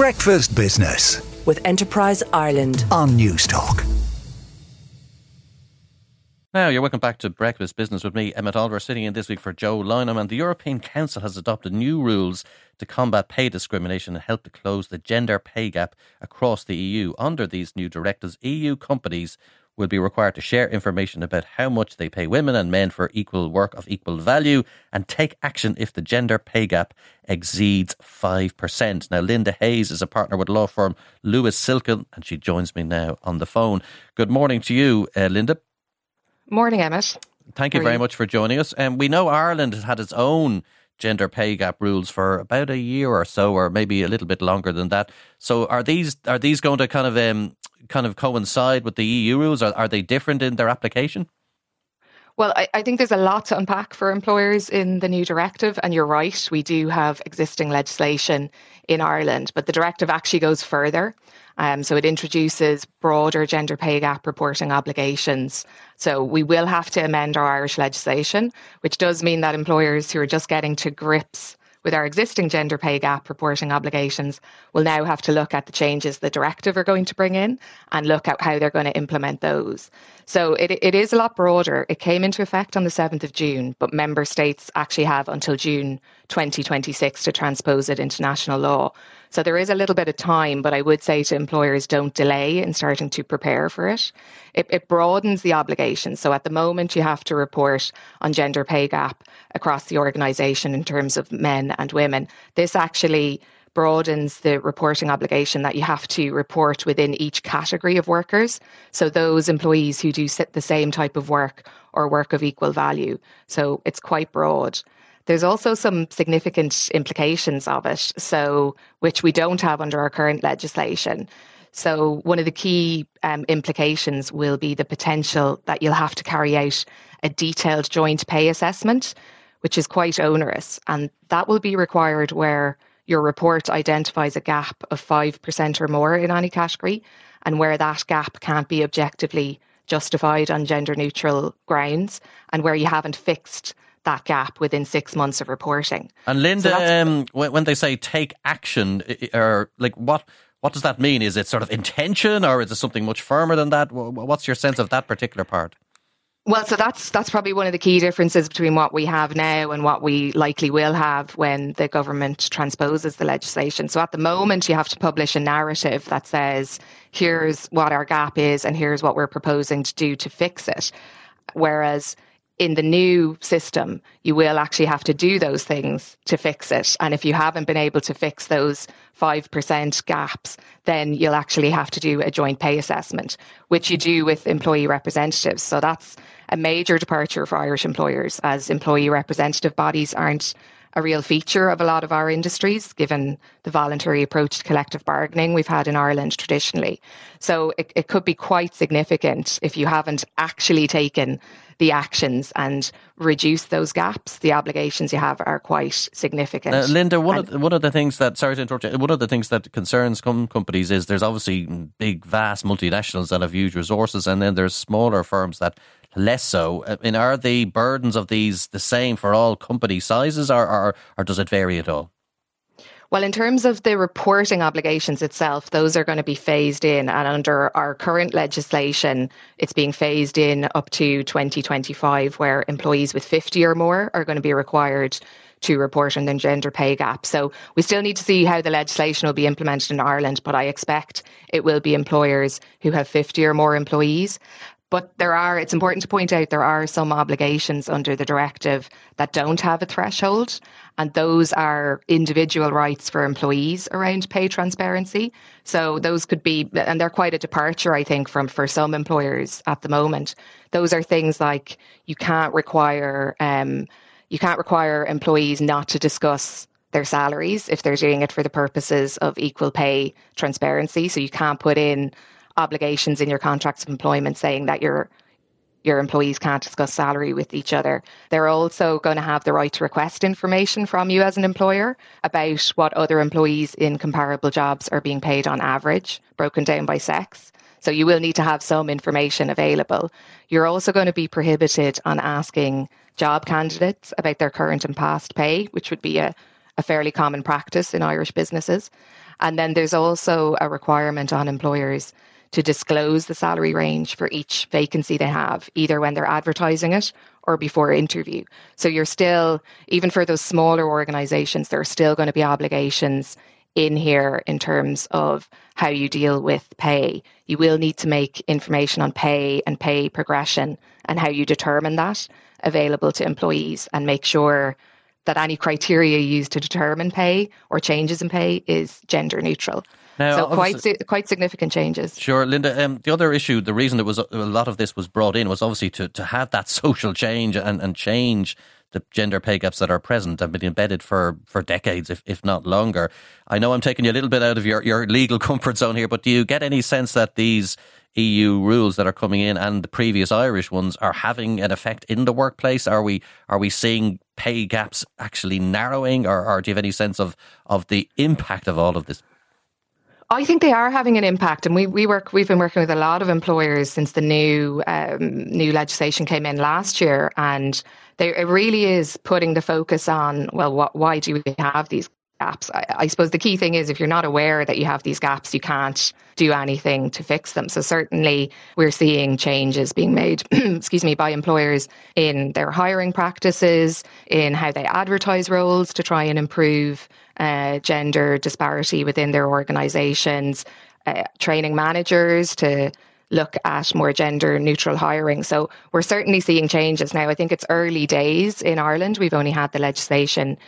Breakfast Business with Enterprise Ireland on Newstalk. Now, you're welcome back to Breakfast Business with me, Emmet Oliver, sitting in this week for Joe Lynam. And the European Council has adopted new rules to combat pay discrimination and help to close the gender pay gap across the EU. Under these new directives, EU companies will be required to share information about how much they pay women and men for equal work of equal value and take action if the gender pay gap exceeds 5%. Now, Linda Hayes is a partner with law firm Lewis Silkin, and she joins me now on the phone. Good morning to you, uh, Linda. Morning, Emmet. Thank you very much for joining us. And um, we know Ireland has had its own gender pay gap rules for about a year or so, or maybe a little bit longer than that. So, are these are these going to kind of um, kind of coincide with the EU rules? Are, are they different in their application? Well, I, I, think there's a lot to unpack for employers in the new directive. And you're right, we do have existing legislation in Ireland, but the directive actually goes further. Um, so it introduces broader gender pay gap reporting obligations. So we will have to amend our Irish legislation, which does mean that employers who are just getting to grips with our existing gender pay gap reporting obligations, we'll now have to look at the changes the directive are going to bring in and look at how they're going to implement those. So it, it is a lot broader. It came into effect on the 7th of June, but member states actually have until June 2026 to transpose it into national law. So there is a little bit of time, but I would say to employers don't delay in starting to prepare for it. It, it broadens the obligation. So at the moment, you have to report on gender pay gap across the organisation in terms of men and women. This actually broadens the reporting obligation that you have to report within each category of workers. So those employees who do sit the same type of work or work of equal value. So it's quite broad. There's also some significant implications of it, so which we don't have under our current legislation. So one of the key um, implications will be the potential that you'll have to carry out a detailed joint pay assessment, which is quite onerous, and that will be required where your report identifies a gap of 5% or more in any category, and where that gap can't be objectively justified on gender neutral grounds, and where you haven't fixed that gap within six months of reporting. And Linda, so um, when they say take action, or like what what does that mean? Is it sort of intention, or is it something much firmer than that? What's your sense of that particular part? Well, so that's that's probably one of the key differences between what we have now and what we likely will have when the government transposes the legislation. So at the moment, you have to publish a narrative that says, "Here's what our gap is, and here's what we're proposing to do to fix it." Whereas in the new system, you will actually have to do those things to fix it. And if you haven't been able to fix those 5% gaps, then you'll actually have to do a joint pay assessment, which you do with employee representatives. So that's a major departure for Irish employers, as employee representative bodies aren't a real feature of a lot of our industries, given the voluntary approach to collective bargaining we've had in Ireland traditionally. So it, it could be quite significant if you haven't actually taken the actions and reduce those gaps, the obligations you have are quite significant. Uh, Linda, one, and, of the, one of the things that, sorry to interrupt you, one of the things that concerns com- companies is there's obviously big, vast multinationals that have huge resources, and then there's smaller firms that less so. Uh, I mean, are the burdens of these the same for all company sizes, or, or, or does it vary at all? Well, in terms of the reporting obligations itself, those are going to be phased in. And under our current legislation, it's being phased in up to 2025, where employees with 50 or more are going to be required to report on the gender pay gap. So we still need to see how the legislation will be implemented in Ireland, but I expect it will be employers who have 50 or more employees. But there are, it's important to point out, there are some obligations under the directive that don't have a threshold. And those are individual rights for employees around pay transparency. So those could be, and they're quite a departure, I think, from for some employers at the moment. Those are things like you can't require, um, you can't require employees not to discuss their salaries if they're doing it for the purposes of equal pay transparency. So you can't put in obligations in your contracts of employment saying that your your employees can't discuss salary with each other. They're also going to have the right to request information from you as an employer about what other employees in comparable jobs are being paid on average, broken down by sex. So you will need to have some information available. You're also going to be prohibited on asking job candidates about their current and past pay, which would be a, a fairly common practice in Irish businesses. And then there's also a requirement on employers to disclose the salary range for each vacancy they have, either when they're advertising it or before interview. So you're still, even for those smaller organizations, there are still going to be obligations in here in terms of how you deal with pay. You will need to make information on pay and pay progression and how you determine that available to employees and make sure that any criteria used to determine pay or changes in pay is gender neutral. Now, so quite quite significant changes. Sure, Linda. Um, the other issue, the reason it was a lot of this was brought in was obviously to to have that social change and, and change the gender pay gaps that are present have been embedded for, for decades, if, if not longer. I know I'm taking you a little bit out of your, your legal comfort zone here, but do you get any sense that these EU rules that are coming in and the previous Irish ones are having an effect in the workplace? Are we are we seeing pay gaps actually narrowing, or, or do you have any sense of of the impact of all of this? I think they are having an impact, and we, we work. We've been working with a lot of employers since the new um, new legislation came in last year, and they, it really is putting the focus on well, what, why do we have these gaps? I, I suppose the key thing is if you're not aware that you have these gaps, you can't do anything to fix them. So certainly, we're seeing changes being made, excuse me, by employers in their hiring practices, in how they advertise roles to try and improve uh, gender disparity within their organizations, uh, training managers to look at more gender neutral hiring. So we're certainly seeing changes now. I think it's early days in Ireland. We've only had the legislation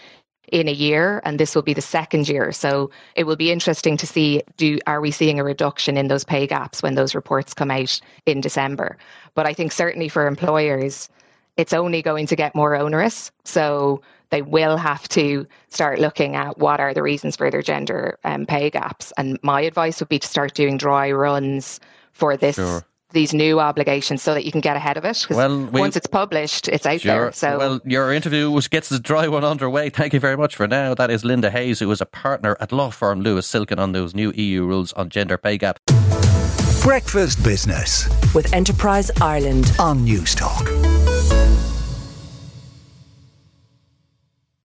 in a year and this will be the second year so it will be interesting to see do are we seeing a reduction in those pay gaps when those reports come out in December but I think certainly for employers it's only going to get more onerous so they will have to start looking at what are the reasons for their gender um, pay gaps. And my advice would be to start doing dry runs for this. Sure. These new obligations, so that you can get ahead of it. Well, we, once it's published, it's out sure. there. So, well, your interview was, gets the dry one underway. Thank you very much for now. That is Linda Hayes, who is a partner at law firm Lewis Silkin on those new EU rules on gender pay gap. Breakfast Business with Enterprise Ireland on Newstalk.